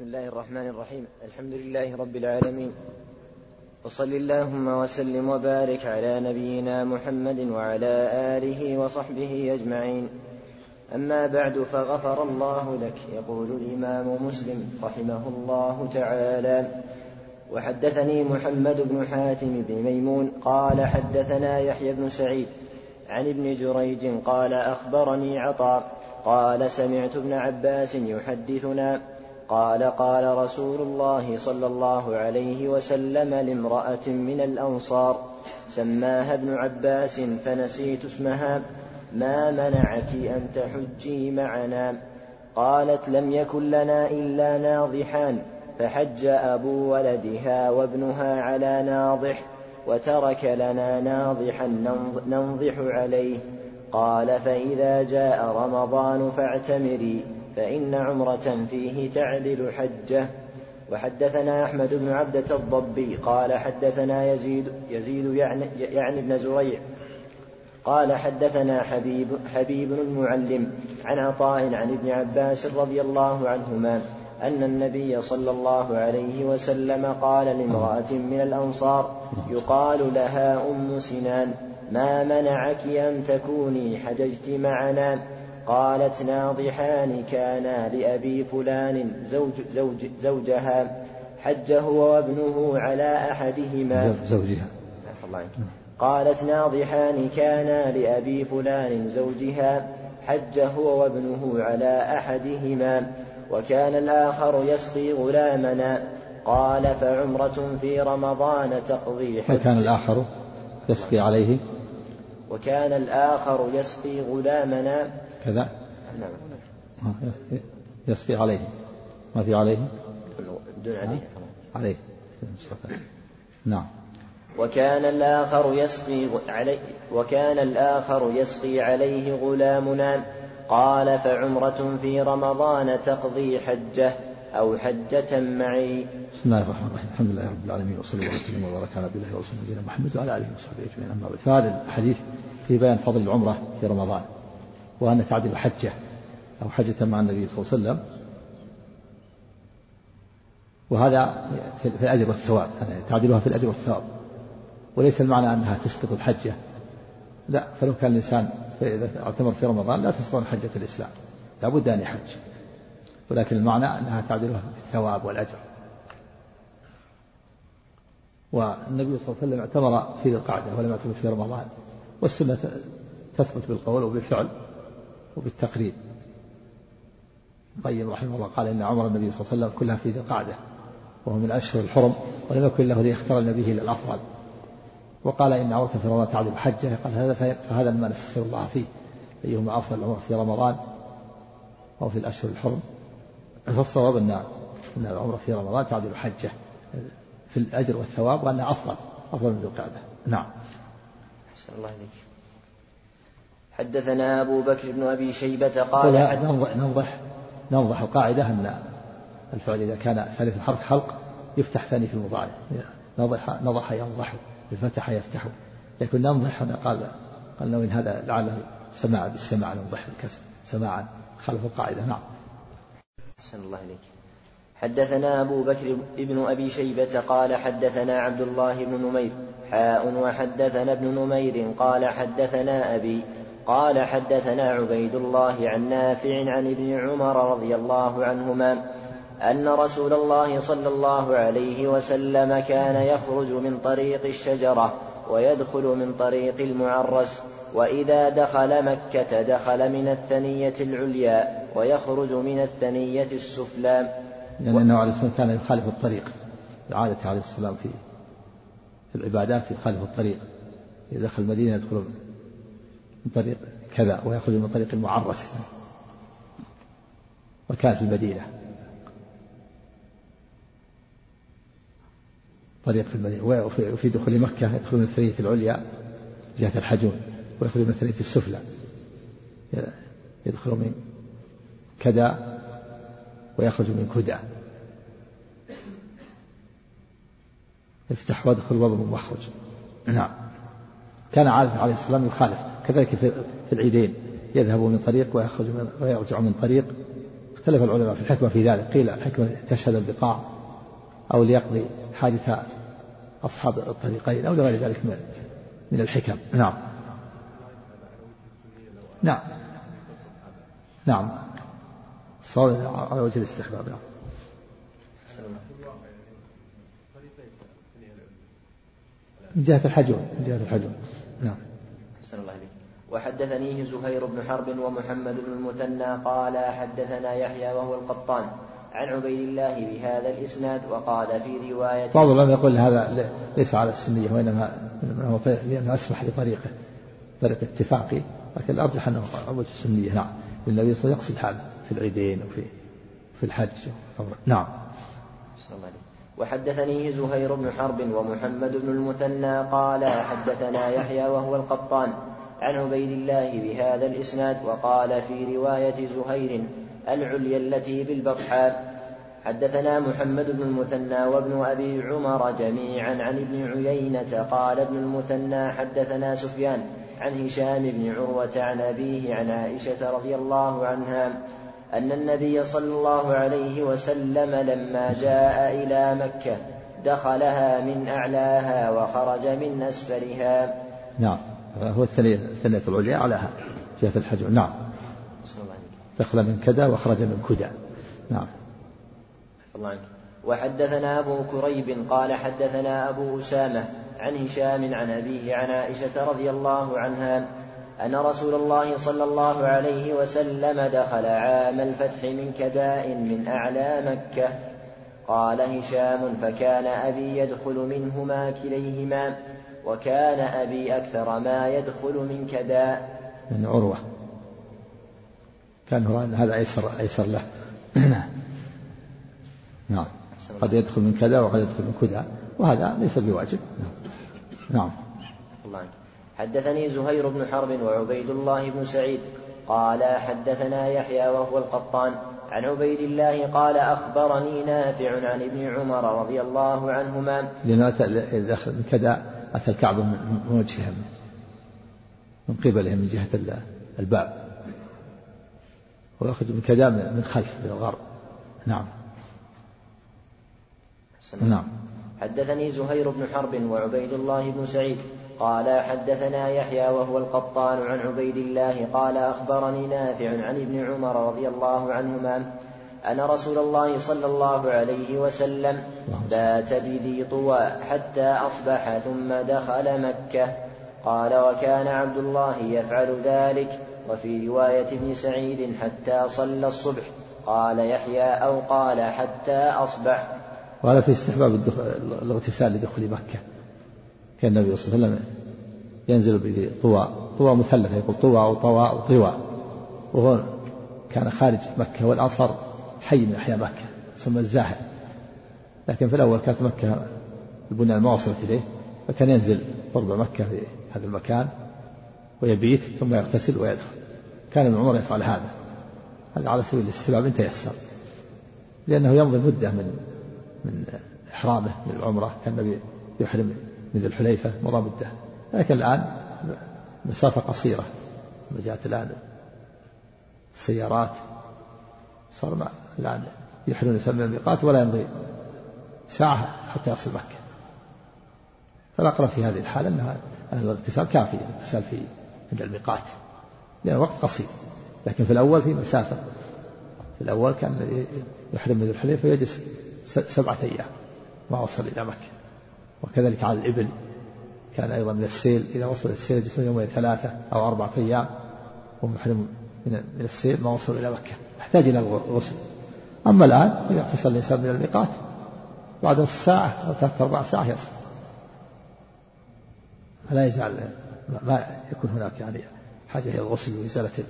بسم الله الرحمن الرحيم. الحمد لله رب العالمين. وصل اللهم وسلم وبارك على نبينا محمد وعلى آله وصحبه أجمعين. أما بعد فغفر الله لك يقول الإمام مسلم رحمه الله تعالى. وحدثني محمد بن حاتم بن ميمون قال حدثنا يحيى بن سعيد عن ابن جريج قال أخبرني عطاء قال سمعت ابن عباس يحدثنا قال قال رسول الله صلى الله عليه وسلم لامرأة من الأنصار سماها ابن عباس فنسيت اسمها ما منعك أن تحجي معنا؟ قالت لم يكن لنا إلا ناضحان فحج أبو ولدها وابنها على ناضح وترك لنا ناضحا ننضح عليه. قال فإذا جاء رمضان فاعتمري. فإن عمرة فيه تعدل حجة. وحدثنا أحمد بن عبدة الضبي قال حدثنا يزيد يزيد يعني, يعني ابن زريع قال حدثنا حبيب حبيب المعلم عن عطاء عن ابن عباس رضي الله عنهما أن النبي صلى الله عليه وسلم قال لامرأة من الأنصار يقال لها أم سنان ما منعك أن تكوني حججت معنا؟ قالت ناضحان كانا لأبي فلان زوج زوج زوجها حج هو وابنه على أحدهما. زوجها. قالت ناضحان كانا لأبي فلان زوجها حج هو وابنه على أحدهما. وكان الآخر يسقي غلامنا. قال فعمرة في رمضان تقضي حج وكان الآخر يسقي عليه. وكان الآخر يسقي غلامنا. كذا. نعم يسقي عليه. ما في عليه؟ دون عليه. عليه نعم. وكان الآخر يسقي عليه وكان الآخر يسقي عليه غلامنا. قال فعمرة في رمضان تقضي حجة أو حجة معي. بسم الله الرحمن الرحيم. الحمد لله رب العالمين وصلى الله وسلم وبارك على عبد الله ورسوله نبينا محمد وعلى آله وصحبه أجمعين. أما بعد. فهذا الحديث في بيان فضل العمرة في رمضان. وأن تعدل حجة أو حجة مع النبي صلى الله عليه وسلم. وهذا في الأجر والثواب يعني تعدلها في الأجر والثواب. وليس المعنى أنها تسقط الحجة. لا فلو كان الإنسان إذا اعتمر في رمضان لا تسقط حجة الإسلام. لابد أن يحج. ولكن المعنى أنها تعدلها في الثواب والأجر. والنبي صلى الله عليه وسلم اعتمر في ذي القعدة ولم يعتمر في رمضان. والسنة تثبت بالقول وبالفعل. وبالتقرير طيب رحمه الله قال إن عمر النبي صلى الله عليه وسلم كلها في ذي القعدة وهو من أشهر الحرم ولم يكن له ليختار النبي إلى الأفضل. وقال إن عمرة في رمضان تعدل حجة قال هذا فهذا ما نستغفر الله فيه. أيهما أفضل العمرة في رمضان؟ أو في الأشهر الحرم؟ فالصواب أن أن العمرة في رمضان تعدل حجة في الأجر والثواب وأنها أفضل أفضل من ذي القعدة. نعم. أحسن الله إليك. حدثنا أبو بكر بن أبي شيبة قال نوضح نوضح القاعدة أن الفعل إذا كان ثالث الحرف حلق يفتح ثاني في المضارع. نضح نضح ينضح الفتح يفتح. لكن ننضح قال قال من هذا لعله سماع بالسماع ننضح بالكسر. سماعا خلف القاعدة. نعم. أحسن الله إليك. حدثنا أبو بكر بن أبي شيبة قال حدثنا عبد الله بن نمير حاء وحدثنا ابن نمير قال حدثنا أبي قال حدثنا عبيد الله عن نافع عن ابن عمر رضي الله عنهما أن رسول الله صلى الله عليه وسلم كان يخرج من طريق الشجرة ويدخل من طريق المعرس وإذا دخل مكة دخل من الثنية العليا ويخرج من الثنية السفلى. لأن النبي عليه الصلاة كان يخالف الطريق بعادة عليه السلام في في العبادات يخالف الطريق. إذا دخل المدينة يدخل من طريق كذا ويخرج من طريق المعرس. وكان في المدينة. طريق في المدينة. وفي دخول مكة يدخل من العليا جهة الحجون ويخرج من السفلى. يدخل من كذا ويخرج من كدى افتح وادخل واضرب واخرج نعم. كان عليه السلام يخالف. كذلك في العيدين. يذهب من طريق ويخرج من ويرجع من طريق. اختلف العلماء في الحكمة في ذلك. قيل الحكمة تشهد البقاع أو ليقضي حاجة أصحاب الطريقين أو لغير ذلك من من الحكم. نعم. نعم. نعم. الصواب على وجه الاستحباب. نعم. من جهة الحجم من جهة الحجم نعم. الله وحدثنيه زهير بن حرب ومحمد بن المثنى قال حدثنا يحيى وهو القطان عن عبيد الله بهذا الإسناد وقال في رواية بعض العلماء يقول هذا ليس على السنية وإنما هو لأنه أسمح لطريقه طريق اتفاقي لكن الأرجح أنه عبد السنية نعم. النبي صلى الله عليه وسلم يقصد هذا في العيدين وفي في الحج. نعم. وحدثني زهير بن حرب ومحمد بن المثنى قال حدثنا يحيى وهو القطان عن عبيد الله بهذا الإسناد وقال في رواية زهير العليا التي بالبطحاء حدثنا محمد بن المثنى وابن أبي عمر جميعا عن ابن عيينة قال ابن المثنى حدثنا سفيان عن هشام بن عروة عن أبيه عن عائشة رضي الله عنها أن النبي صلى الله عليه وسلم لما جاء إلى مكة دخلها من أعلاها وخرج من أسفلها. نعم. هو الثنية الثنية العليا أعلاها جهة الحجر. نعم. دخل من كذا وخرج من كدى. نعم. الله عنك. وحدثنا أبو كريب قال حدثنا أبو أسامة عن هشام عن أبيه عن عائشة رضي الله عنها أن رسول الله صلى الله عليه وسلم دخل عام الفتح من كداء من أعلى مكة. قال هشام فكان أبي يدخل منهما كليهما وكان أبي أكثر ما يدخل من كداء. من عروة. كان هذا أيسر أيسر له. نعم. قد يدخل من كذا وقد يدخل من كذا وهذا ليس بواجب. نعم. نعم الله حدثني زهير بن حرب وعبيد الله بن سعيد قال حدثنا يحيى وهو القطان عن عبيد الله قال أخبرني نافع عن ابن عمر رضي الله عنهما. لأنه كذا أتى الكعبة من وجهها من قبلهم من جهة الباب. ويأخذ من كذا من خلف من الغرب. نعم. نعم. حدثني زهير بن حرب وعبيد الله بن سعيد قال حدثنا يحيى وهو القطان عن عبيد الله قال أخبرني نافع عن ابن عمر رضي الله عنهما أن رسول الله صلى الله عليه وسلم بات بذي طوى حتى أصبح ثم دخل مكة. قال وكان عبد الله يفعل ذلك وفي رواية ابن سعيد حتى صلى الصبح. قال يحيى أو قال حتى أصبح. وهذا في استحباب الاغتسال لدخول مكة. كان النبي صلى الله عليه وسلم ينزل بذي طوى مثلثة يقول طوى أو طوى أو طوى وهو كان خارج مكة والأنصار حي من أحياء مكة ثم الزاهد. لكن في الأول كانت مكة البنيان ما وصلت إليه فكان ينزل قرب مكة في هذا المكان ويبيت ثم يغتسل ويدخل. كان ابن عمر يفعل هذا. هذا على سبيل الاستحباب إن تيسر. لأنه يمضي مدة من من إحرامه من العمرة. كان النبي يحرم من ذي الحليفة مضى مدة. لكن الآن مسافة قصيرة. جاءت الآن السيارات صار ما الآن الإنسان من الميقات ولا يمضي ساعة حتى يصل مكة. فالأقرب في هذه الحالة أنها أن الاغتسال كافي الاغتسال في عند الميقات. لأن وقت قصير. لكن في الأول في مسافة. في الأول كان يحرم من الحليفة يجلس سبعة أيام. ما وصل إلى مكة. وكذلك على الإبل كان أيضا من السيل إذا وصل السيل يجلسون يومين ثلاثة أو أربعة أيام وهم من السيل ما وصلوا إلى مكة يحتاج إلى الغسل أما الآن إذا اغتسل الإنسان من الميقات بعد نصف ساعة أو ثلاثة أربع ساعة يصل فلا يزال ما يكون هناك يعني حاجة إلى الغسل وإزالة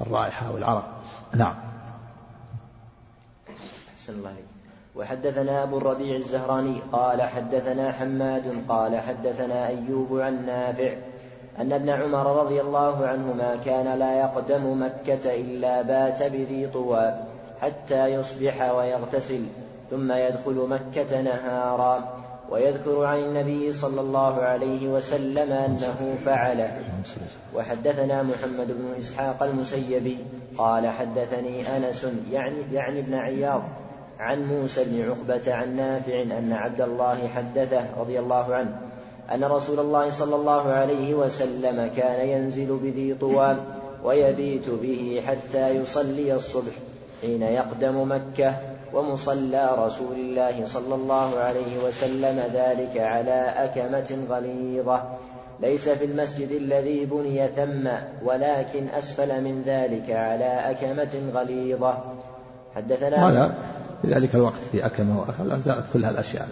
الرائحة والعرق. نعم. أحسن الله عليك وحدثنا أبو الربيع الزهراني قال حدثنا حماد قال حدثنا أيوب عن نافع أن ابن عمر رضي الله عنهما كان لا يقدم مكة إلا بات بذي طوى حتى يصبح ويغتسل ثم يدخل مكة نهارا ويذكر عن النبي صلى الله عليه وسلم أنه فعله. وحدثنا محمد بن إسحاق المسيبي قال حدثني أنس يعني يعني ابن عياض عن موسى بن عقبة عن نافع أن عبد الله حدثه رضي الله عنه أن رسول الله صلى الله عليه وسلم كان ينزل بذي طوال ويبيت به حتى يصلي الصبح حين يقدم مكة ومصلى رسول الله صلى الله عليه وسلم ذلك على أكمة غليظة. ليس في المسجد الذي بني ثم ولكن أسفل من ذلك على أكمة غليظة. حدثنا هذا في ذلك الوقت في أكمة الآن زالت كل هالأشياء.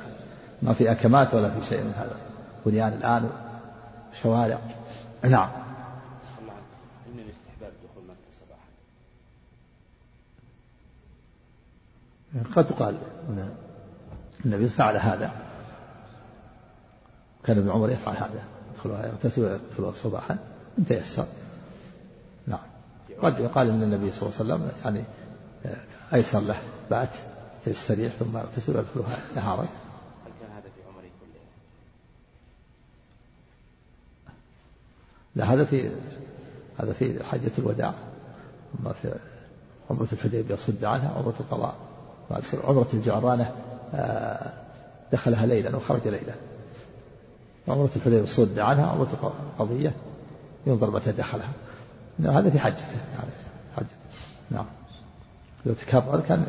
ما في أكمات ولا في شيء من هذا. بنيان الآن شوارع. نعم. قد قال النبي فعل هذا. كان ابن عمر يفعل هذا. يدخلها يغتسل ويدخلها صباحا. ان تيسر نعم. قد يقال إن النبي صلى الله عليه وسلم يعني أيسر له. بات يستريح ثم يغتسل ويدخلها نهارا هل كان هذا في عمره كله؟ لا هذا في هذا في حجة الوداع. أما في عمرة الحديبية صد عنها عمرة القضاء. عمرة الجعرانة آه، دخلها ليلا وخرج ليلا. عمرة الحديبية صد عنها عمرة القضية ينظر متى دخلها. هذا في حجته يعني حجته نعم. لو تكرر كان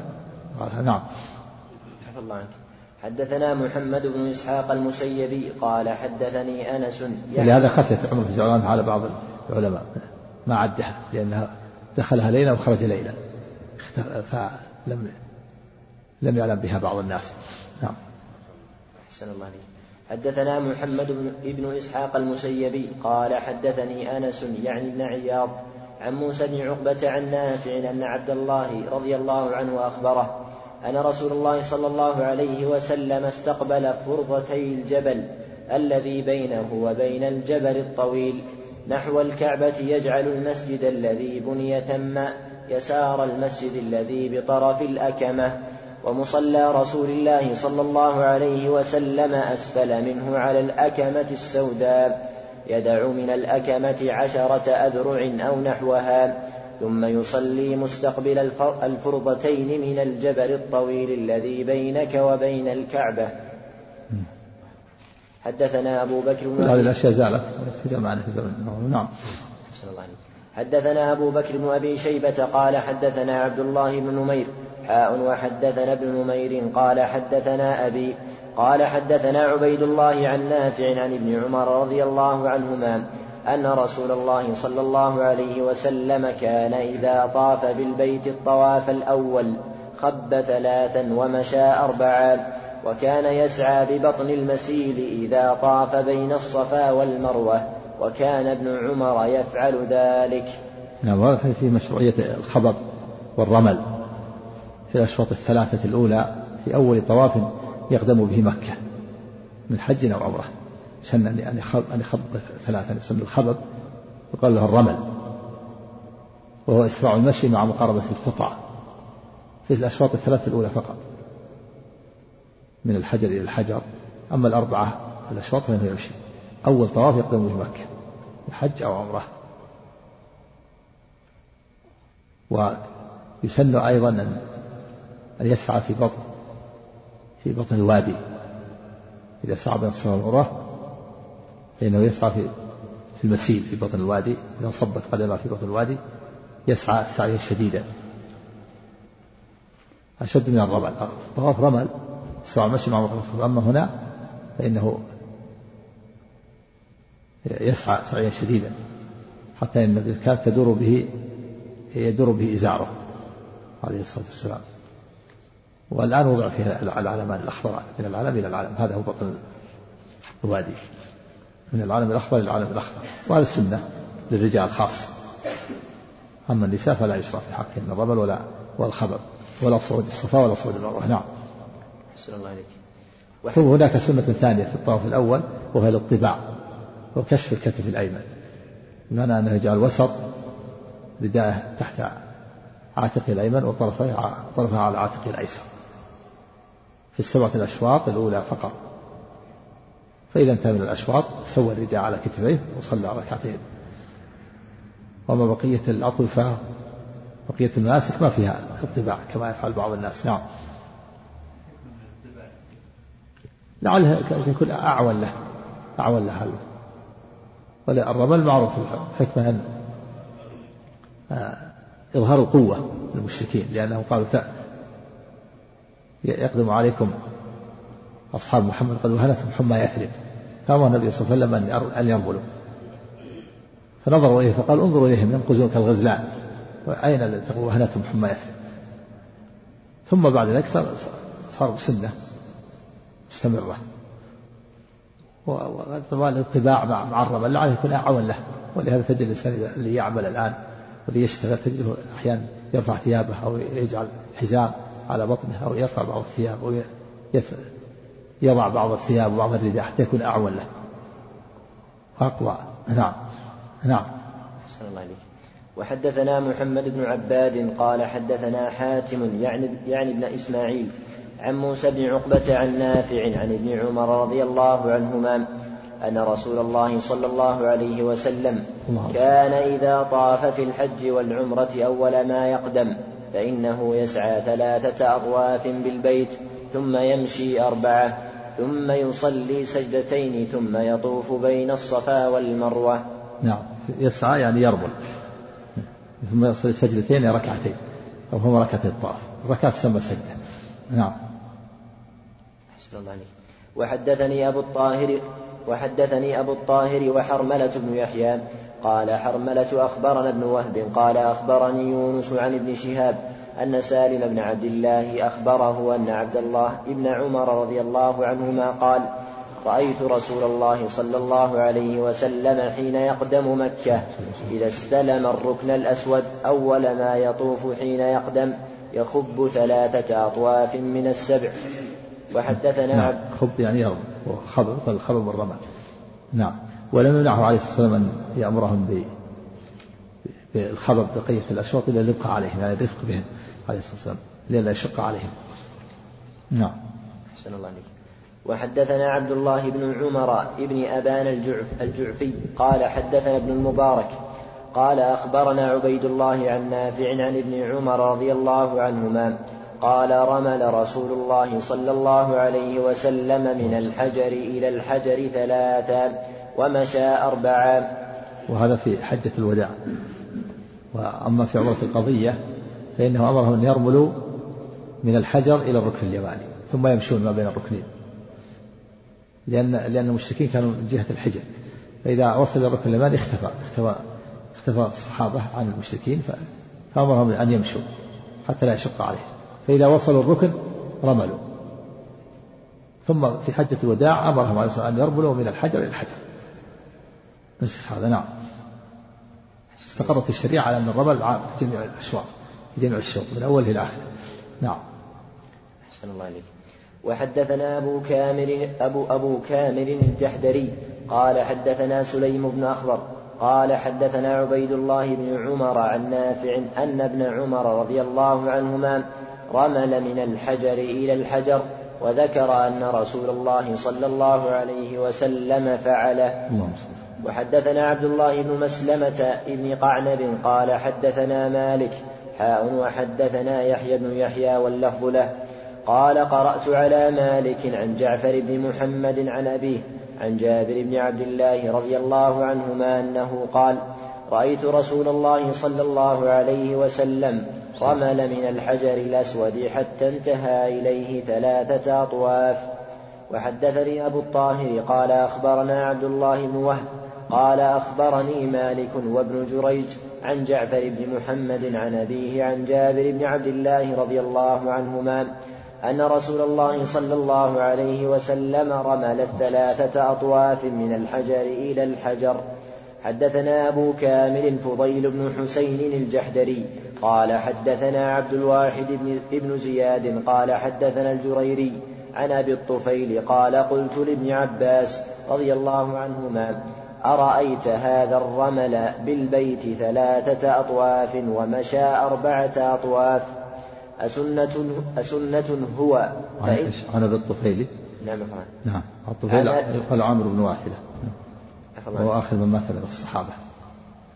نعم. حفظ الله عنك. حدثنا محمد بن إسحاق المسيبي قال حدثني أنس يعني لهذا خفيت عمرة الجعرانة على بعض العلماء ما عدها لأنها دخلها ليلا وخرج ليلا فلم لم يعلم بها بعض الناس. نعم. أحسن الله عليك. حدثنا محمد بن إسحاق المسيبي قال حدثني أنس يعني ابن عياض عن موسى بن عقبة عن نافع أن عبد الله رضي الله عنه أخبره أن رسول الله صلى الله عليه وسلم استقبل فرضتي الجبل الذي بينه وبين الجبل الطويل نحو الكعبة يجعل المسجد الذي بني ثم يسار المسجد الذي بطرف الأكمة ومصلى رسول الله صلى الله عليه وسلم أسفل منه على الأكمة السوداء يدع من الأكمة عشرة أذرع أو نحوها. ثم يصلي مستقبل الفرضتين من الجبل الطويل الذي بينك وبين الكعبة. حدثنا أبو بكر بن هذه الأشياء زالت. في زمانه نعم. حدثنا أبو بكر بن أبي شيبة قال حدثنا عبد الله بن نمير حاء وحدثنا ابن نمير قال حدثنا أبي قال حدثنا عبيد الله عن نافع عن ابن عمر رضي الله عنهما أن رسول الله صلى الله عليه وسلم كان إذا طاف بالبيت الطواف الأول خب ثلاثا ومشى أربعا وكان يسعى ببطن المسيل إذا طاف بين الصفا والمروة وكان ابن عمر يفعل ذلك. نعم في مشروعية الخبر والرمل في الأشواط الثلاثة الأولى في أول طواف يقدم به مكة من حج أو عمرة. سن أن أن يخب ثلاثا يسمى الخبب يقال له الرمل. وهو إسراع المشي مع مقاربة الخطى في الأشواط الثلاثة الأولى فقط من الحجر إلى الحجر. أما الأربعة الأشواط فإنه يمشي. أول طواف يقدم به مكة الحج أو عمرة. ويسن أيضا أن يسعى في بطن في بطن الوادي. إذا سعى بين الصفا والمروة فإنه يسعى في في المسيل في بطن الوادي إذا صبت قدمه في بطن الوادي يسعى سعيا شديدا. أشد من الرمل. الطواف رمل سواء مشي مع الرسول أما هنا فإنه يسعى سعيا شديدا حتى إن كانت تدور به يدور به إزاره عليه الصلاة والسلام. والآن وضع فيها العلمان الأخضر من العلم إلى العلم هذا هو بطن الوادي. من العلم الأخضر إلى العلم الأخضر وهذا السنة للرجال خاص. أما النساء فلا يشرع في حقهن الرمل ولا والخبر ولا صعود الصفا ولا صعود المروة. نعم. أحسن الله عليك ثم هناك سنة ثانية في الطواف الأول وهي الاطباع وكشف الكتف الأيمن. بمعنى أنه يجعل وسط رداءه تحت عاتقه الأيمن وطرفه على عاتقه الأيسر. في السبعة الأشواط الأولى فقط. فإذا انتهى من الأشواط سوى الرداء على كتفيه وصلى ركعتين. وما بقية الأطوفة بقية المناسك ما فيها اطباع كما يفعل بعض الناس. نعم. لعلها يكون أعول له أعول له ولا الرمل معروف الحكمة أن آه، إظهار القوة للمشركين لأنه قالوا يقدم عليكم أصحاب محمد قد وهنتهم حمى يثرب. فأمر النبي صلى الله عليه وسلم أن ينظلوا فنظروا إليه فقال انظروا إليهم ينقزون كالغزلان. أين وهنتهم يثرب ثم بعد ذلك صار صار سنة. مستمرة. والاطباع مع الرمل لعله يكون أعون له. ولهذا تجد الإنسان اللي يعمل الآن واللي يشتغل تجده أحيانا يرفع ثيابه أو يجعل حزام على بطنه أو يرفع بعض الثياب أو يضع بعض الثياب وبعض الرداء حتى يكون أعون له. أقوى. نعم. نعم. أحسن الله عليك وحدثنا محمد بن عباد قال حدثنا حاتم يعني يعني ابن إسماعيل عن موسى بن عقبة عن نافع عن ابن عمر رضي الله عنهما أن رسول الله صلى الله عليه وسلم كان إذا طاف في الحج والعمرة أول ما يقدم فإنه يسعى ثلاثة أطواف بالبيت ثم يمشي أربعة. ثم يصلي سجدتين ثم يطوف بين الصفا والمروة. نعم. يسعى يعني يرمل ثم يصلي سجدتين ركعتين أو هما ركعتي الطواف. الركعة تسمى سجدة. نعم. أحسن الله عليك. وحدثني أبو الطاهر وحدثني أبو الطاهر وحرملة بن يحيى قال حرملة أخبرنا ابن وهب قال أخبرني يونس عن ابن شهاب أن سالم بن عبد الله أخبره أن عبد الله بن عمر رضي الله عنهما قال رأيت رسول الله صلى الله عليه وسلم حين يقدم مكة إذا استلم الركن الأسود أول ما يطوف حين يقدم يخب ثلاثة أطواف من السبع. وحدثنا نعم خب يعني يرمى وخبر الخبر بالرمى نعم. ولم يمنعه عليه الصلاة والسلام أن يأمرهم بالخبر بقية الأشواط إلا الرفق عليهم يعني الرفق بهم. عليه الصلاة والسلام لئلا يشق عليهم. نعم. أحسن الله عليك. وحدثنا عبد الله بن عمر ابن أبان الجعف الجعفي قال حدثنا ابن المبارك قال أخبرنا عبيد الله عن نافع عن ابن عمر رضي الله عنهما قال رمل رسول الله صلى الله عليه وسلم من الحجر إلى الحجر ثلاثا ومشى أربعا. وهذا في حجة الوداع. وأما في عمرة القضية فإنه أمرهم أن يرملوا من الحجر إلى الركن اليماني ثم يمشون ما بين الركنين. لأن لأن المشركين كانوا من جهة الحجر. فإذا وصل الركن اليماني اختفى اختفى اختفى الصحابة عن المشركين فأمرهم أن يمشوا حتى لا يشق عليهم. فإذا وصلوا الركن رملوا. ثم في حجة الوداع أمرهم عليه الصلاة أن يرملوا من الحجر إلى الحجر. نسخ هذا نعم. استقرت الشريعة على أن الرمل عام في جميع الأشواط. جميع الشوط من أوله إلى آخره نعم. أحسن الله عليك وحدثنا أبو كامل أبو أبو كامل الجحدري قال حدثنا سليم بن أخضر قال حدثنا عبيد الله بن عمر عن نافع أن ابن عمر رضي الله عنهما رمل من الحجر إلى الحجر وذكر أن رسول الله صلى الله عليه وسلم فعله. وحدثنا عبد الله بن مسلمة بن قعنب قال حدثنا مالك حاء وحدثنا يحيى بن يحيى واللفظ له قال قرأت على مالك عن جعفر بن محمد عن أبيه عن جابر بن عبد الله رضي الله عنهما أنه قال رأيت رسول الله صلى الله عليه وسلم رمل من الحجر الأسود حتى انتهى إليه ثلاثة أطواف. وحدثني أبو الطاهر قال أخبرنا عبد الله بن وهب قال أخبرني مالك وابن جريج عن جعفر بن محمد عن أبيه عن جابر بن عبد الله رضي الله عنهما أن رسول الله صلى الله عليه وسلم رمل الثلاثة أطواف من الحجر إلى الحجر. حدثنا أبو كامل فضيل بن حسين الجحدري قال حدثنا عبد الواحد بن, زياد قال حدثنا الجريري عن أبي الطفيل قال قلت لابن عباس رضي الله عنهما أرأيت هذا الرمل بالبيت ثلاثة أطواف ومشى أربعة أطواف؟ أسنة أسنة هو. عن أبي الطفيل نعم فعلا. نعم الطفيل يقال عامر بن واحدة. وهو آخر من مثل الصحابة.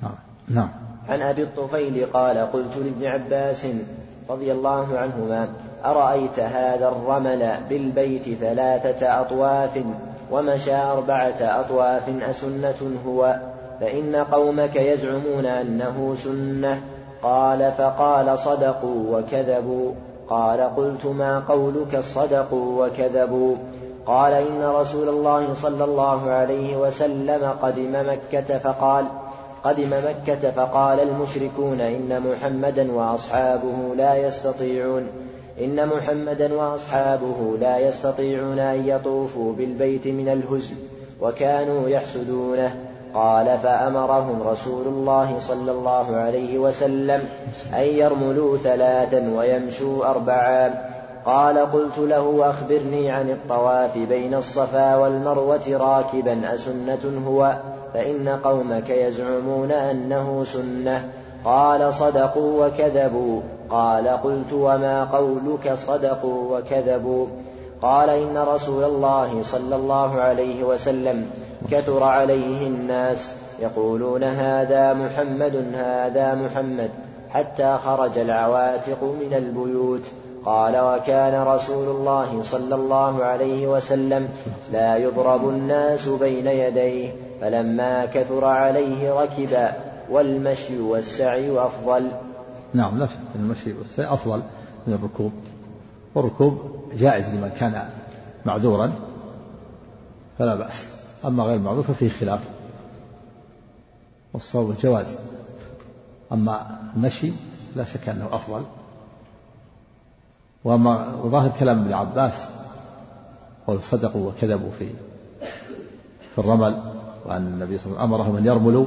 نعم نعم. عن أبي الطفيل قال قلت لابن عباس رضي الله عنهما أرأيت هذا الرمل بالبيت ثلاثة أطواف؟ ومشى أربعة أطواف أسنة هو فإن قومك يزعمون أنه سنة. قال فقال صدقوا وكذبوا. قال قلت ما قولك؟ صدقوا وكذبوا. قال إن رسول الله صلى الله عليه وسلم قدم مكة فقال قدم مكة فقال المشركون إن محمدا وأصحابه لا يستطيعون. إن محمدا وأصحابه لا يستطيعون أن يطوفوا بالبيت من الهزل وكانوا يحسدونه. قال فأمرهم رسول الله صلى الله عليه وسلم أن يرملوا ثلاثا ويمشوا أربعا. قال قلت له أخبرني عن الطواف بين الصفا والمروة راكبا أسنة هو؟ فإن قومك يزعمون أنه سنة. قال صدقوا وكذبوا. قال قلت وما قولك صدقوا وكذبوا قال إن رسول الله صلى الله عليه وسلم كثر عليه الناس يقولون هذا محمد هذا محمد حتى خرج العواتق من البيوت. قال وكان رسول الله صلى الله عليه وسلم لا يضرب الناس بين يديه فلما كثر عليه ركب والمشي والسعي أفضل. نعم لا شك المشي والسعي أفضل من الركوب. والركوب جائز لمن كان معذورا فلا بأس. أما غير المعذور ففيه خلاف. والصواب الجواز. أما المشي لا شك أنه أفضل. وأما ظاهر كلام ابن عباس قول صدقوا وكذبوا في في الرمل وأن النبي صلى الله عليه وسلم أمرهم أن يرملوا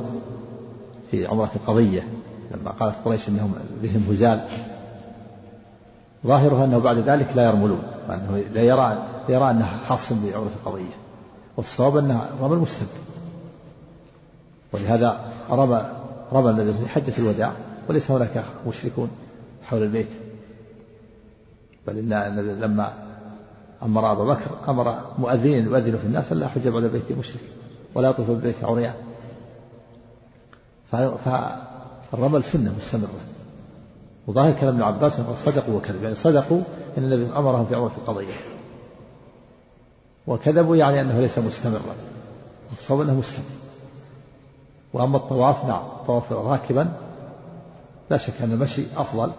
في عمرة القضية. لما قالت قريش أنهم بهم هزال ظاهرها أنه بعد ذلك لا يرملون وأنه لا يرى يرى أنها خاص بعمرة القضية والصواب أنها رمل مستب ولهذا رمى رمى النبي في حجة الوداع وليس هناك مشركون حول البيت. بل النبي لما أمر أبا بكر أمر مؤذنين يؤذنوا في الناس ألا حج بعد البيت مشرك ولا يطوف بالبيت عريان. فالرمل سنة مستمرة. وظاهر كلام ابن عباس أنه صدقوا وكذبوا يعني صدقوا أن النبي أمرهم في عمرة القضية. وكذبوا يعني أنه ليس مستمرا. الصواب أنه مستمر. وأما الطواف نعم الطواف راكبا. لا شك أن المشي أفضل.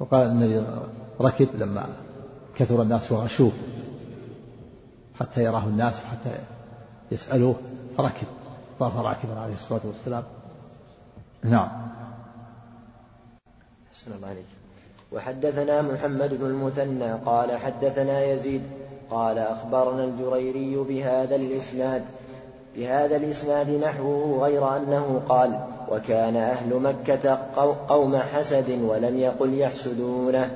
وقال النبي ركب لما كثر الناس وغشوه حتى يراه الناس وحتى يسألوه فركب طاف راكبا عليه الصلاة والسلام. نعم. أحسن الله عليك وحدثنا محمد بن المثنى قال حدثنا يزيد قال أخبرنا الجريري بهذا الإسناد بهذا الإسناد نحوه غير أنه قال وكان أهل مكة قوم حسد ولم يقل يحسدونه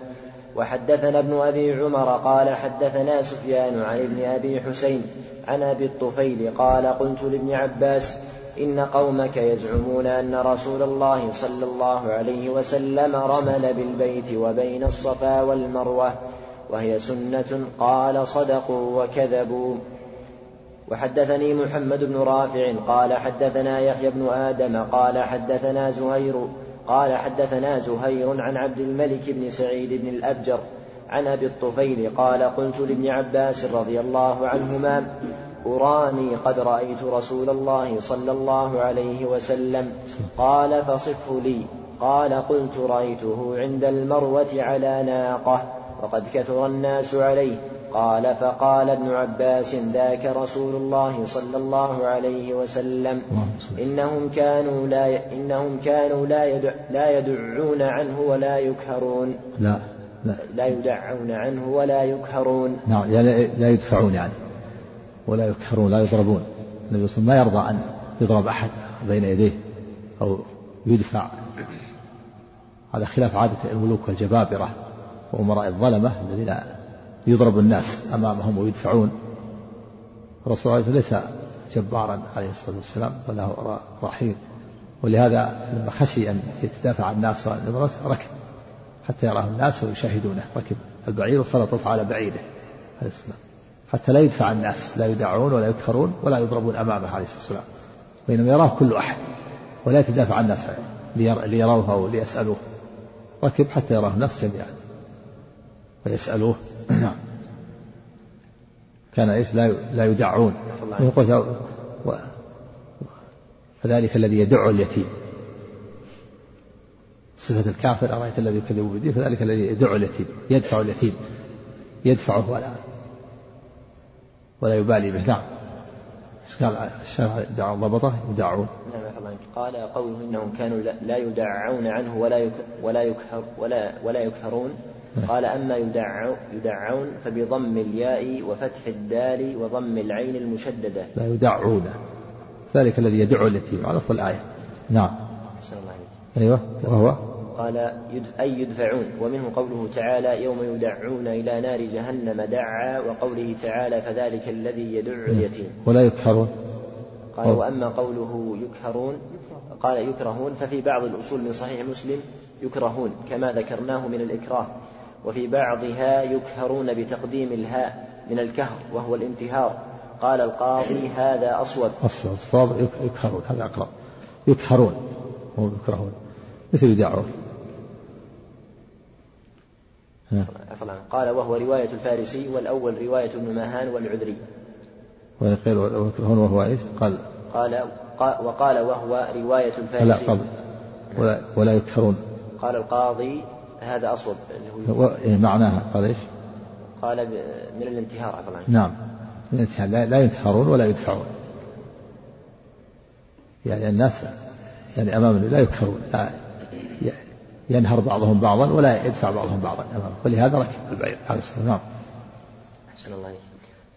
وحدثنا ابن أبي عمر قال حدثنا سفيان عن ابن أبي حسين عن أبي الطفيل قال قلت لابن عباس إن قومك يزعمون أن رسول الله صلى الله عليه وسلم رمل بالبيت وبين الصفا والمروة وهي سنة قال صدقوا وكذبوا. وحدثني محمد بن رافع قال حدثنا يحيى بن آدم قال حدثنا زهير قال حدثنا زهير عن عبد الملك بن سعيد بن الأبجر عن أبي الطفيل قال قلت لابن عباس رضي الله عنهما أراني قد رأيت رسول الله صلى الله عليه وسلم قال فصفه لي. قال قلت رأيته عند المروة على ناقة وقد كثر الناس عليه. قال فقال ابن عباس ذاك رسول الله صلى الله عليه وسلم إنهم كانوا لا إنهم كانوا لا يدع لا يدعون عنه ولا يكهرون. لا لا. لا يدعون عنه ولا يكهرون. نعم يعني لا يدفعون يعني ولا يكهرون لا يضربون. النبي صلى الله عليه وسلم ما يرضى أن يضرب أحد بين يديه أو يدفع. على خلاف عادة الملوك والجبابرة وأمراء الظلمة الذين يضرب الناس أمامهم ويدفعون. الرسول عليه ليس جبارا عليه الصلاة والسلام بل رحيم. ولهذا لما خشي أن يتدافع عن الناس ركب. حتى يراه الناس ويشاهدونه. ركب. البعير وسلط على بعيره عليه السلام حتى لا يدفع الناس لا يدعون ولا يكفرون ولا يضربون أمامه عليه الصلاة والسلام. بينما يراه كل أحد ولا يتدافع الناس ليروه أو ليسألوه. ركب حتى يراه الناس جميعا. ويسألوه. نعم. كان إيش؟ لا لا يدعون. ويقول فذلك الذي يدع اليتيم. صفة الكافر أرأيت الذي يكذب بالدين فذلك الذي يدع اليتيم يدفع اليتيم. يدفعه ولا ولا يبالي به. نعم. قال الشرع دعوا ضبطه يدعون نعم قال قوله إنهم كانوا لا يدعون عنه ولا ولا يكهر ولا ولا يكهرون. نعم. قال أما يدعون يدعون فبضم الياء وفتح الدال وضم العين المشددة. لا يدعون. ذلك الذي يدعو اليتيم. على الآية. نعم. أيوه. وهو قال أي يدفعون. ومنه قوله تعالى يوم يدعون إلى نار جهنم دعا وقوله تعالى فذلك الذي يدع اليتيم. ولا يكهرون. قال وأما قوله يكهرون قال يكرهون ففي بعض الأصول من صحيح مسلم يكرهون كما ذكرناه من الإكراه. وفي بعضها يكهرون بتقديم الهاء من الكهر وهو الانتهار. قال القاضي هذا أصوب. أصوب. الصواب يكهرون. هذا أقرب. يكهرون. مو يكرهون. مثل يدعون. قال وهو رواية الفارسي والأول رواية ابن ماهان والعذري. ويقول ويكرهون وهو إيش؟ قال. قال وقال وهو رواية الفارسي. لا قبل. ولا, ولا قال القاضي هذا أصوب. إيه معناها. قال إيش؟ قال من الانتهار عفوا نعم. من الانتهار لا, لا ينتهرون ولا يدفعون. يعني الناس يعني أمام لا يكهرون لا. ينهر بعضهم بعضا ولا يدفع بعضهم بعضا. ولهذا ركب البعير عليه الصلاة نعم. أحسن الله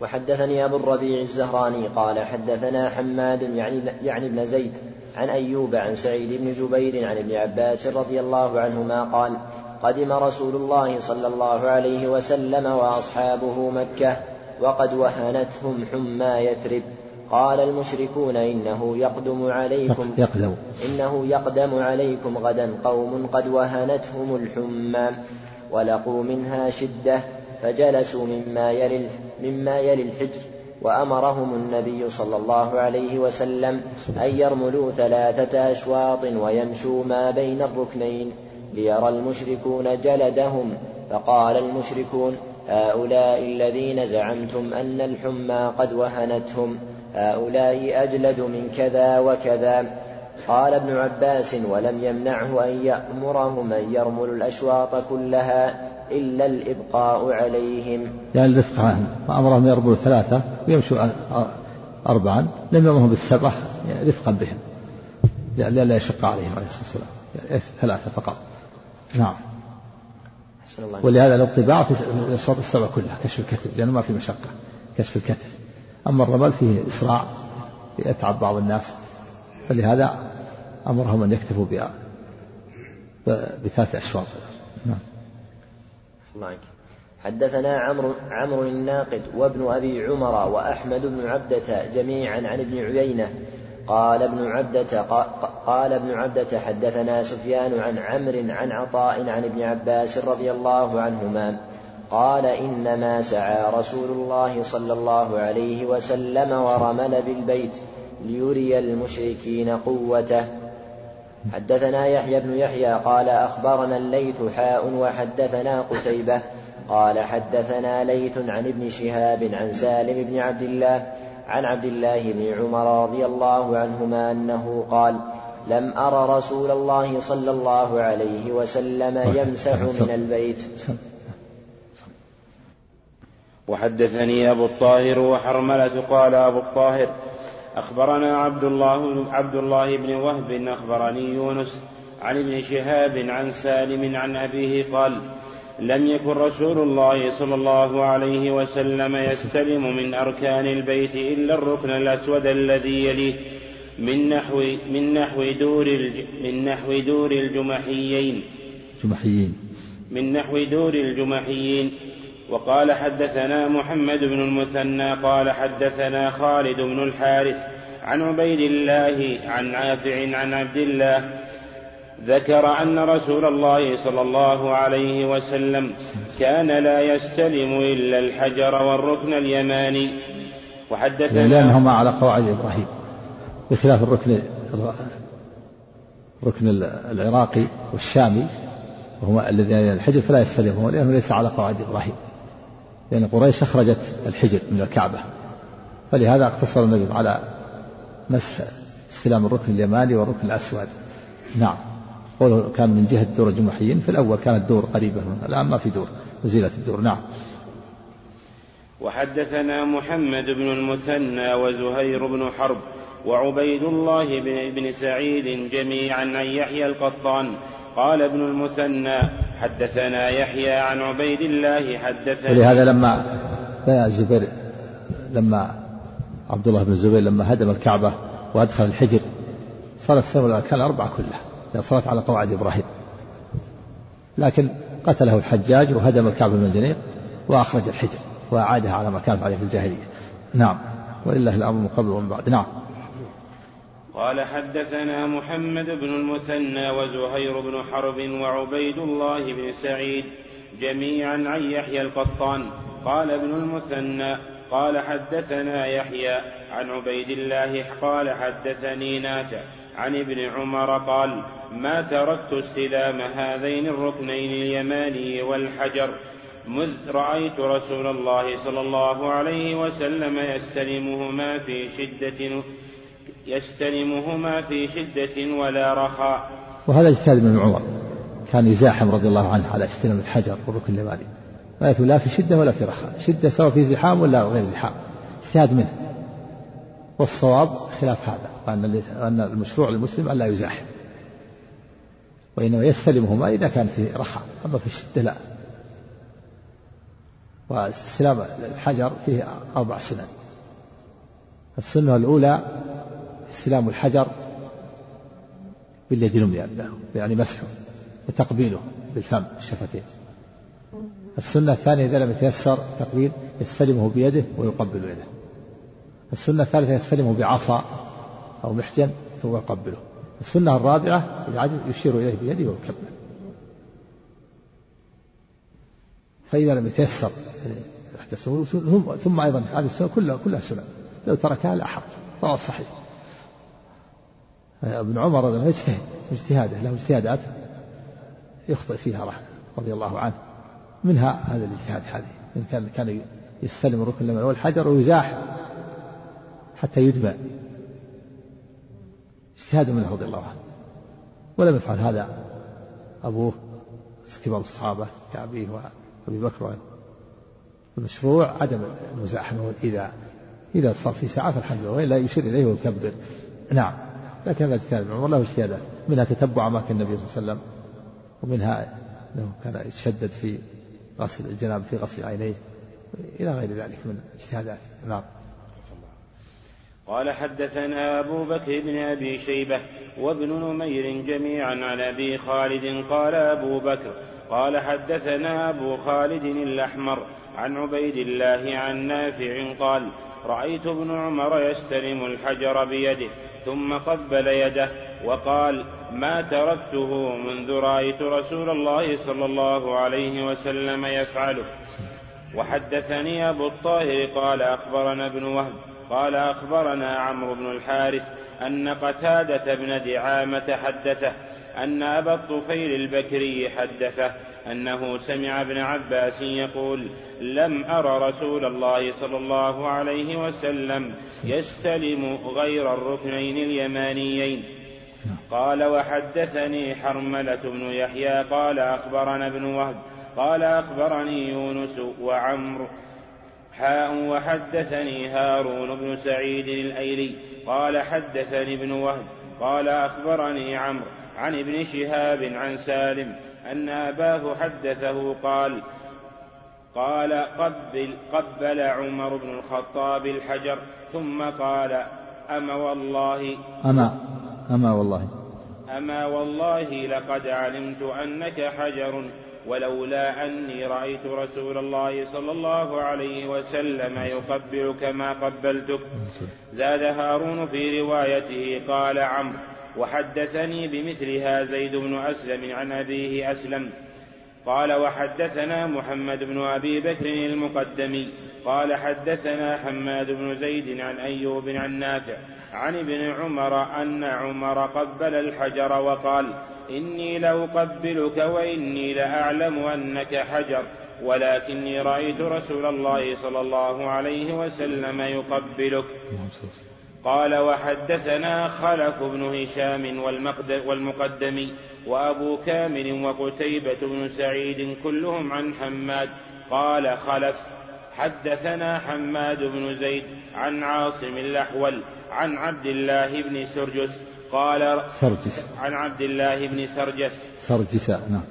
وحدثني أبو الربيع الزهراني قال حدثنا حماد يعني يعني ابن زيد عن أيوب عن سعيد بن جبير عن ابن عباس رضي الله عنهما قال قدم رسول الله صلى الله عليه وسلم وأصحابه مكة وقد وهنتهم حمى يثرب. قال المشركون إنه يقدم عليكم يقدم. إنه يقدم عليكم غدا قوم قد وهنتهم الحمى ولقوا منها شدة فجلسوا مما يلي مما يلي الحجر وأمرهم النبي صلى الله عليه وسلم أن يرملوا ثلاثة أشواط ويمشوا ما بين الركنين ليرى المشركون جلدهم. فقال المشركون هؤلاء الذين زعمتم أن الحمى قد وهنتهم. هؤلاء أجلد من كذا وكذا. قال ابن عباس ولم يمنعه أن يأمرهم أن يرملوا الأشواط كلها إلا الإبقاء عليهم. يعني الرفق عنهم فأمرهم يرملوا ثلاثة ويمشوا أربعا لم يأمرهم بالسبع يعني رفقا بهم. لا يشق عليهم عليه الصلاة والسلام. يعني ثلاثة فقط. نعم. ولهذا الاطباع في الأشواط السبع كلها كشف الكتف لأنه ما في مشقة. كشف الكتف. أما الرمل فيه إسراع يتعب بعض الناس. فلهذا أمرهم أن يكتفوا بثلاث أشواط. نعم. حدثنا عمرو عمرو الناقد وابن أبي عمر وأحمد بن عبدة جميعا عن ابن عيينة. قال ابن عبدة قال ابن عبدة حدثنا سفيان عن عمرو عن عطاء عن ابن عباس رضي الله عنهما. قال إنما سعى رسول الله صلى الله عليه وسلم ورمل بالبيت ليري المشركين قوته. حدثنا يحيى بن يحيى قال أخبرنا الليث حاء وحدثنا قتيبة قال حدثنا ليث عن ابن شهاب عن سالم بن عبد الله عن عبد الله بن عمر رضي الله عنهما أنه قال لم أر رسول الله صلى الله عليه وسلم يمسح من البيت. وحدثني أبو الطاهر وحرملة قال أبو الطاهر أخبرنا عبد الله عبد الله بن وهب أخبرني يونس عن ابن شهاب عن سالم عن أبيه قال لم يكن رسول الله صلى الله عليه وسلم يستلم من أركان البيت إلا الركن الأسود الذي يليه من نحو من نحو دور الج من نحو دور الجمحيين. جمحيين. من نحو دور الجمحيين. وقال حدثنا محمد بن المثنى قال حدثنا خالد بن الحارث عن عبيد الله عن نافع عن عبد الله ذكر أن رسول الله صلى الله عليه وسلم كان لا يستلم إلا الحجر والركن اليماني. وحدثنا لأنهما على قواعد إبراهيم بخلاف الركن ركن العراقي والشامي وهما الذين الحجر فلا يستلمه لأنه ليس على قواعد إبراهيم. لأن قريش أخرجت الحجر من الكعبة. فلهذا اقتصر النبي على مسح استلام الركن اليماني والركن الأسود. نعم. قوله كان من جهة دور الجمحيين في الأول كانت دور قريبة الآن ما في دور وزيلت الدور. نعم. وحدثنا محمد بن المثنى وزهير بن حرب وعبيد الله بن, بن سعيد جميعا عن يحيى القطان. قال ابن المثنى حدثنا يحيى عن عبيد الله حدثنا ولهذا لما الزبير لما عبد الله بن الزبير لما هدم الكعبة وأدخل الحجر صار السنة والأركان الأربعة كلها لأن صارت على قواعد إبراهيم. لكن قتله الحجاج وهدم الكعبة من الجنيق وأخرج الحجر وأعادها على ما كانت عليه في الجاهلية. نعم. ولله الأمر من قبل ومن بعد. نعم. قال حدثنا محمد بن المثنى وزهير بن حرب وعبيد الله بن سعيد جميعا عن يحيى القطان. قال ابن المثنى قال حدثنا يحيى عن عبيد الله قال حدثني نافع عن ابن عمر قال ما تركت استلام هذين الركنين اليماني والحجر مذ رأيت رسول الله صلى الله عليه وسلم يستلمهما في شدة يستلمهما في شدة ولا رخاء. وهذا اجتهاد ابن عمر. كان يزاحم رضي الله عنه على استلام الحجر والركن اليماني ما لا في شدة ولا في رخاء. شدة سواء في زحام ولا غير زحام. اجتهاد منه. والصواب خلاف هذا وأن المشروع للمسلم ألا يزاحم. وإنما يستلمهما إذا كان في رخاء. أما في الشدة لا. واستلام الحجر فيه أربع سنن. السنة الأولى استلام الحجر باليد اليمنى يعني مسحه وتقبيله بالفم الشفتين السنة الثانية إذا لم يتيسر تقبيل يستلمه بيده ويقبل يده. السنة الثالثة يستلمه بعصا أو محجن ثم يقبله. السنة الرابعة عجز يشير إليه بيده ويكبر فإذا لم يتيسر ثم أيضا هذه السنة كلها كلها سنة. لو تركها لا حرج رواه ابن عمر هذا يجتهد اجتهاده له اجتهادات يخطئ فيها رضي الله عنه. منها هذا الاجتهاد هذه إن كان كان يستلم الركن اليمني والحجر ويزاح حتى يدمى اجتهاد منه رضي الله عنه. ولم يفعل هذا أبوه كبار الصحابة كأبيه وأبي بكر المشروع عدم المزاحمة والإيذاء إذا صار في ساعة فالحمد لله وإلا يشير إليه ويكبر. نعم. لكن هذا اجتهاد ابن عمر له اجتهادات منها تتبع أماكن النبي صلى الله عليه وسلم ومنها أنه كان يتشدد في غسل الجناب في غسل عينيه إلى غير ذلك من اجتهادات. نعم. قال حدثنا أبو بكر بن أبي شيبة وابن نمير جميعا عن أبي خالد قال أبو بكر قال حدثنا أبو خالد الأحمر عن عبيد الله عن نافع قال رأيت ابن عمر يستلم الحجر بيده ثم قبل يده وقال ما تركته منذ رأيت رسول الله صلى الله عليه وسلم يفعله. وحدثني أبو الطاهر قال أخبرنا ابن وهب قال أخبرنا عمرو بن الحارث أن قتادة بن دعامة حدثه أن أبا الطفيل البكري حدثه أنه سمع ابن عباس يقول لم أر رسول الله صلى الله عليه وسلم يستلم غير الركنين اليمانيين. قال وحدثني حرملة بن يحيى قال أخبرنا ابن وهب قال أخبرني يونس وعمرو حاء وحدثني هارون بن سعيد الأيلي قال حدثني ابن وهب قال أخبرني عمرو عن ابن شهاب عن سالم أن أباه حدثه قال قال قبل قبل عمر بن الخطاب الحجر ثم قال أما والله أما أما والله. أما والله لقد علمت أنك حجر ولولا أني رأيت رسول الله صلى الله عليه وسلم يقبلك ما قبلتك. زاد هارون في روايته قال عمرو وحدثني بمثلها زيد بن أسلم عن أبيه أسلم. قال وحدثنا محمد بن أبي بكر المقدمي. قال حدثنا حماد بن زيد عن أيوب عن نافع عن ابن عمر أن عمر قبل الحجر وقال إني لأقبلك وإني لأعلم أنك حجر ولكني رأيت رسول الله صلى الله عليه وسلم يقبلك. قال وحدثنا خلف بن هشام والمقدمي وأبو كامل وقتيبة بن سعيد كلهم عن حماد. قال خلف. حدثنا حماد بن زيد عن عاصم الأحول عن عبد الله بن سرجس قال سرجس. عن عبد الله بن سرجس. سرجس نعم.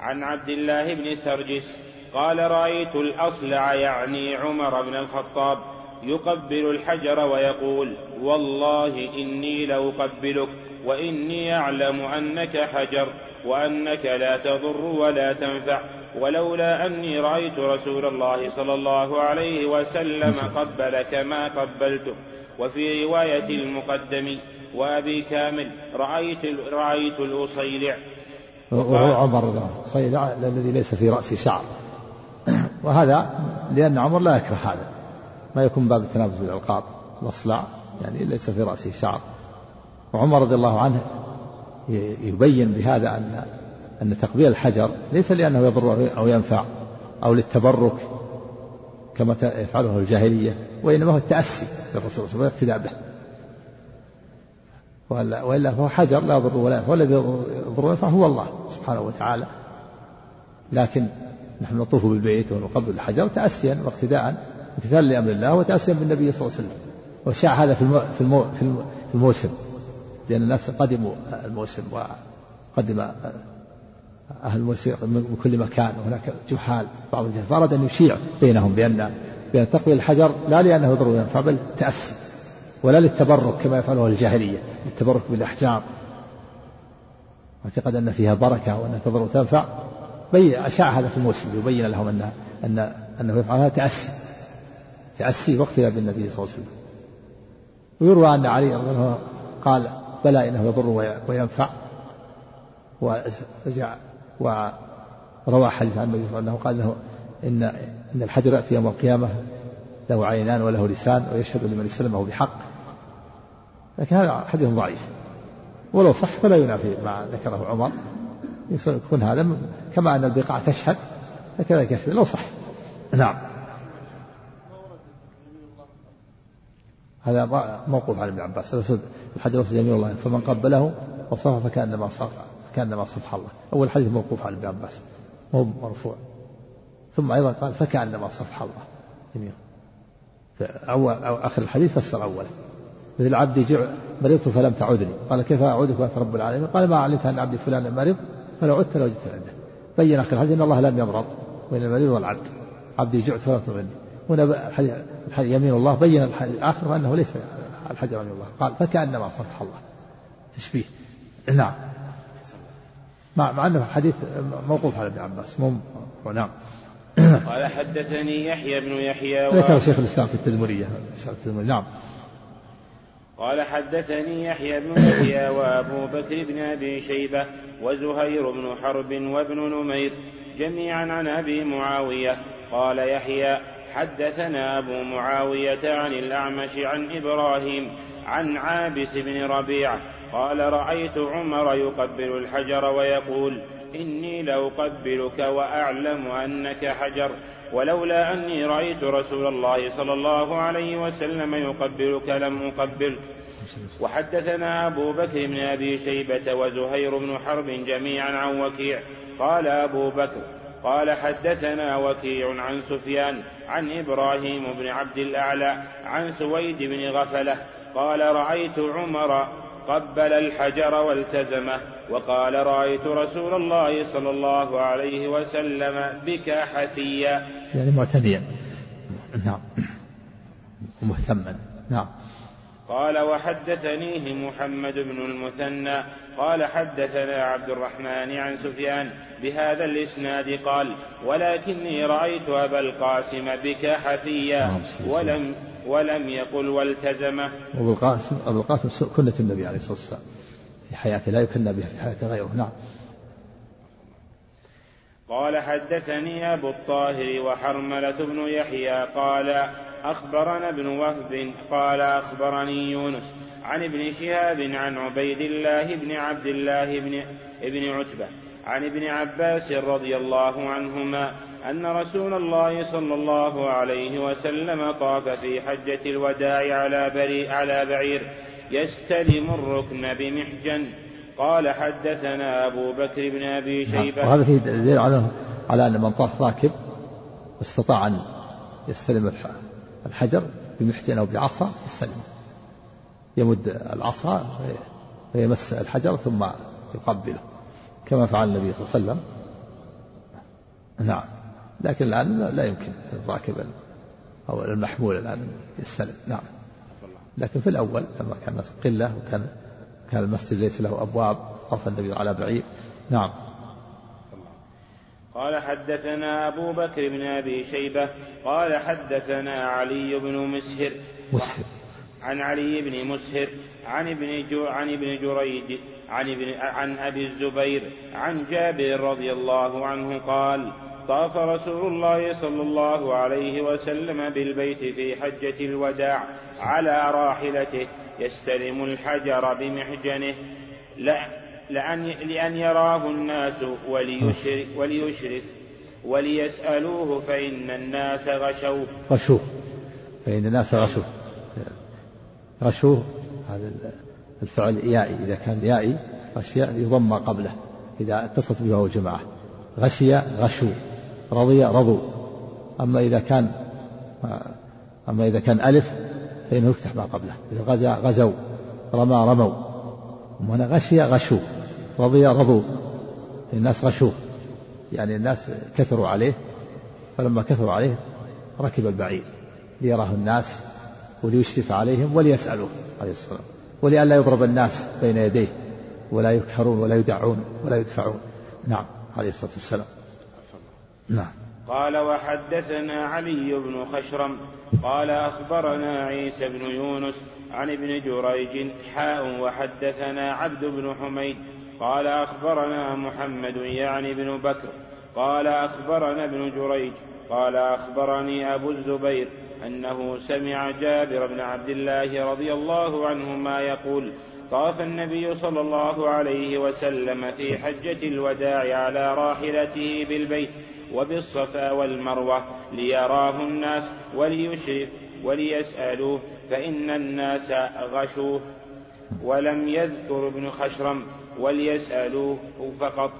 عن عبد الله بن سرجس قال رأيت الأصلع يعني عمر بن الخطاب يقبل الحجر ويقول والله إني لأقبلك وإني أعلم أنك حجر وأنك لا تضر ولا تنفع. ولولا أني رأيت رسول الله صلى الله عليه وسلم قبلك ما قبلته. وفي رواية المقدم وأبي كامل رأيت رأيت الأصيلع. وهو عمر صيلع الذي ليس في رأسه شعر. وهذا لأن عمر لا يكره هذا. ما يكون باب التنافس بالألقاب الأصلع يعني ليس في رأسه شعر. وعمر رضي الله عنه يبين بهذا أن أن تقبيل الحجر ليس لأنه يضر أو ينفع أو للتبرك كما يفعله الجاهلية وإنما هو التأسي بالرسول صلى الله عليه وسلم والاقتداء به. وإلا, فهو حجر لا يضر ولا ينفع والذي يضر وينفع هو الله سبحانه وتعالى. لكن نحن نطوف بالبيت ونقبل الحجر تأسيا واقتداء امتثالا لأمر الله وتأسيا بالنبي صلى الله عليه وسلم. وشاع هذا في في في الموسم لأن الناس قدموا الموسم وقدم أهل الموسم من كل مكان وهناك جحال بعض الجهل فأراد أن يشيع بينهم بأن بأن تقوي الحجر لا لأنه يضر وينفع بل تأسي ولا للتبرك كما يفعله الجاهلية التبرك بالأحجار. واعتقد أن فيها بركة وأنها تضر وتنفع بين أشاع هذا في الموسم ليبين لهم أن أن أنه يفعلها تأسي. تأسي واقتداء بالنبي صلى الله عليه وسلم. ويروى أن علي رضي الله عنه قال بلى إنه يضر وينفع. وجاء وروى حديث عن النبي صلى الله عليه وسلم قال له إن إن الحجر يأتي يوم القيامة له عينان وله لسان ويشهد لمن استلمه بحق. لكن هذا حديث ضعيف. ولو صح فلا ينافي ما ذكره عمر. يكون هذا كما أن البقاع تشهد فكذلك يشهد لو صح. نعم. هذا موقوف عن ابن عباس. الحجر يمين الله فمن قبله وصفه فكأنما صف فكأنما صفح الله. أول حديث موقوف عن ابن عباس مو مرفوع. ثم أيضا قال فكأنما صفح الله. يمين أول أو آخر الحديث فسر أوله مثل عبدي جع مرضت فلم تعدني. قال كيف أعودك وأنت رب العالمين؟ قال ما علمت أن عبدي فلان مرض فلو عدت لوجدت عنده بين آخر الحديث أن الله لم يمرض بين المريض والعبد. عبدي جعت فلم تعدني. هنا يمين الله بين الحديث الآخر أنه ليس الحجر يمين الله قال فكأنما صفح الله. تشبيه نعم. مع مع أنه حديث موقوف على ابن عباس. مو نعم. قال حدثني يحيى بن يحيى. ذكر شيخ الإسلام في التدمريه نعم. قال حدثني يحيى بن يحيى وابو بكر بن أبي شيبة وزهير بن حرب وابن نمير جميعا عن أبي معاوية. قال يحيى حدثنا أبو معاوية عن الأعمش عن إبراهيم عن عابس بن ربيعة قال رأيت عمر يقبل الحجر ويقول إني لأقبلك وأعلم أنك حجر ولولا أني رأيت رسول الله صلى الله عليه وسلم يقبلك لم أقبلك. وحدثنا أبو بكر بن أبي شيبة وزهير بن حرب جميعا عن وكيع. قال أبو بكر قال حدثنا وكيع عن سفيان عن إبراهيم بن عبد الأعلى عن سويد بن غفلة قال رأيت عمر قبل الحجر والتزمه وقال رأيت رسول الله صلى الله عليه وسلم بك حثيا. يعني معتديا نعم. ومهتما. نعم. قال وحدثنيه محمد بن المثنى. قال حدثنا عبد الرحمن عن سفيان بهذا الإسناد قال ولكني رأيت أبا القاسم بك حثيا نعم، ولم ولم يقل والتزمه. أبو القاسم أبو القاسم كنة النبي عليه الصلاة والسلام. في حياته لا يكنى بها في حياته غيره نعم. قال حدثني أبو الطاهر وحرملة بن يحيى قال أخبرنا ابن وهب قال أخبرني يونس عن ابن شهاب عن عبيد الله بن عبد الله بن ابن عتبة عن ابن عباس رضي الله عنهما أن رسول الله صلى الله عليه وسلم طاف في حجة الوداع على, بري على بعير يستلم الركن بمحجن. قال حدثنا أبو بكر بن أبي نعم. شيبة. وهذا فيه دليل على على أن من طاف راكب استطاع أن يستلم الحجر بمحجن أو بعصا يستلم. يمد العصا ويمس الحجر ثم يقبله كما فعل النبي صلى الله عليه وسلم. نعم. لكن الآن لا يمكن الراكب أو المحمول الآن يستلم. نعم. لكن في الأول لما كان الناس قلة وكان كان المسجد ليس له أبواب طاف النبي على بعير. نعم. قال حدثنا أبو بكر بن أبي شيبة قال حدثنا علي بن مسهر. مسهر. عن علي بن مسهر عن ابن جو عن ابن جريج عن ابن عن أبي الزبير عن جابر رضي الله عنه قال طاف رسول الله صلى الله عليه وسلم بالبيت في حجة الوداع على راحلته يستلم الحجر بمحجنه. لأن, لأن يراه الناس وليشرف, وليشرف وليسألوه فإن الناس غشوه. غشوه. فإن الناس غشوه. غشوه هذا الفعل يائي إذا كان يائي غشي يضم قبله. إذا اتصلت به الجماعة غشي غشوا رضي رضوا أما إذا كان أما إذا كان ألف فإنه يفتح ما قبله. إذا غزا غزوا رمى رموا. وهنا غشي غشوا رضي رضوا الناس غشوه. يعني الناس كثروا عليه. فلما كثروا عليه ركب البعير ليراه الناس وليشرف عليهم وليسألوه عليه الصلاة والسلام. ولئلا يضرب الناس بين يديه. ولا يكهرون ولا يدعون ولا يدفعون. نعم عليه الصلاة والسلام. نعم. قال وحدثنا علي بن خشرم قال أخبرنا عيسى بن يونس عن ابن جريج حاء وحدثنا عبد بن حميد قال أخبرنا محمد يعني بن بكر قال أخبرنا ابن جريج قال أخبرني أبو الزبير أنه سمع جابر بن عبد الله رضي الله عنهما يقول طاف النبي صلى الله عليه وسلم في حجة الوداع على راحلته بالبيت وبالصفا والمروة ليراه الناس وليشرف وليسألوه فإن الناس غشوه. ولم يذكر ابن خشرم وليسألوه فقط.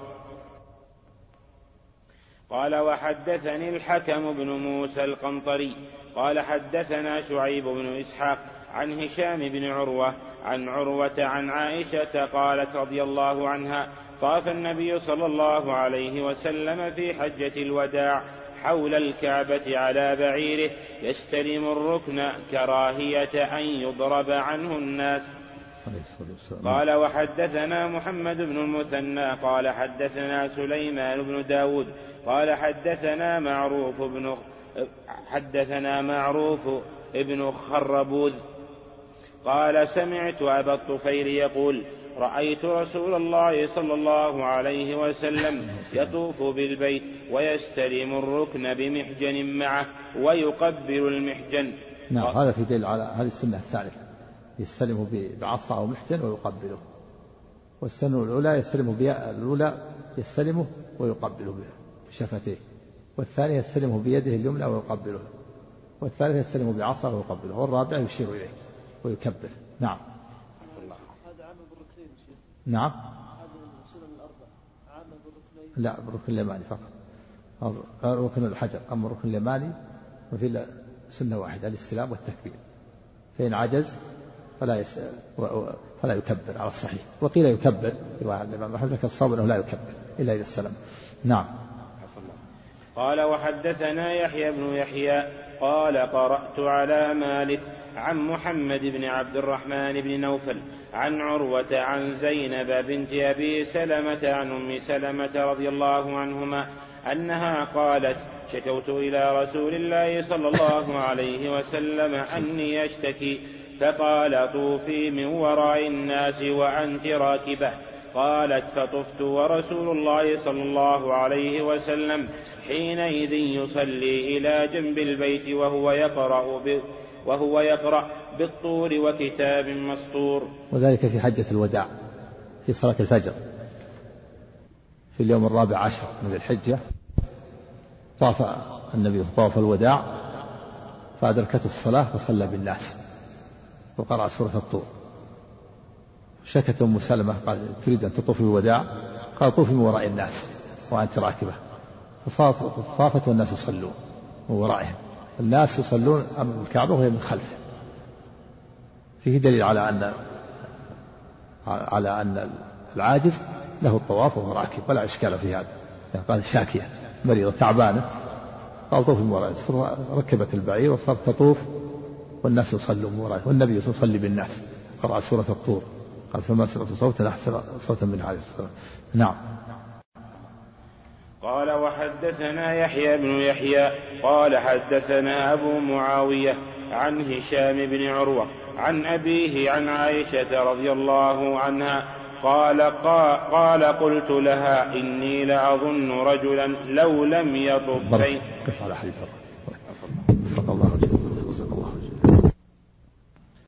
قال وحدثني الحكم بن موسى القنطري. قال حدثنا شعيب بن إسحاق عن هشام بن عروة عن عروة عن عائشة قالت رضي الله عنها طاف النبي صلى الله عليه وسلم في حجة الوداع حول الكعبة على بعيره يستلم الركن كراهية أن يضرب عنه الناس. قال وحدثنا محمد بن المثنى قال حدثنا سليمان بن داود قال حدثنا معروف بن حدثنا معروف ابن خربوذ. قال سمعت أبا الطفيل يقول رأيت رسول الله صلى الله عليه وسلم يطوف بالبيت ويستلم الركن بمحجن معه ويقبل المحجن. نعم هذا في دليل على هذه السنة الثالثة. يستلم بعصا أو محجن ويقبله. والسنة الأولى يستلم الأولى يستلمه ويقبله بشفتيه. والثاني يستلمه بيده اليمنى ويقبله. والثالث يستلم بعصا ويقبله. والرابع يشير إليه. ويكبر. نعم. نعم. لا بالركن اليماني فقط. ركن الحجر. أما الركن اليماني وفي سنة واحدة الاستلام والتكبير. فإن عجز فلا يس... فلا يكبر على الصحيح. وقيل يكبر رواية الإمام أحمد لكن الصواب أنه لا يكبر إلا إذا استلم. نعم. قال وحدثنا يحيى بن يحيى قال قرأت على مالك عن محمد بن عبد الرحمن بن نوفل عن عروة عن زينب بنت أبي سلمة عن أم سلمة رضي الله عنهما أنها قالت شكوت إلى رسول الله صلى الله عليه وسلم أني أشتكي فقال طوفي من وراء الناس وأنت راكبة. قالت فطفت ورسول الله صلى الله عليه وسلم حينئذ يصلي إلى جنب البيت وهو يقرأ وهو يقرأ بالطور وكتاب مسطور. وذلك في حجة الوداع في صلاة الفجر. في اليوم الرابع عشر من الحجة طاف النبي طواف الوداع فأدركته الصلاة فصلى بالناس وقرأ سورة الطور. شكت أم سلمة قال تريد أن تطوف الوداع قال طوفي من وراء الناس وأنت راكبة. فصارت طافت والناس يصلون من ورائهم. الناس يصلون أمام الكعبة وهي من خلفه. فيه دليل على أن على أن العاجز له الطواف وهو راكب ولا إشكال في هذا. يعني قال شاكية مريضة تعبانة. قال طوف من وراء ركبت البعير وصارت تطوف والناس يصلون من ورائه والنبي يصلي بالناس. قرأ سورة الطور. قال فما سمعت صوتا أحسن صوتا من هذه الصلاة نعم. قال وحدثنا يحيى بن يحيى قال حدثنا أبو معاوية عن هشام بن عروة عن أبيه عن عائشة رضي الله عنها قال قال قلت لها إني لأظن رجلا لو لم يطب قف على حديث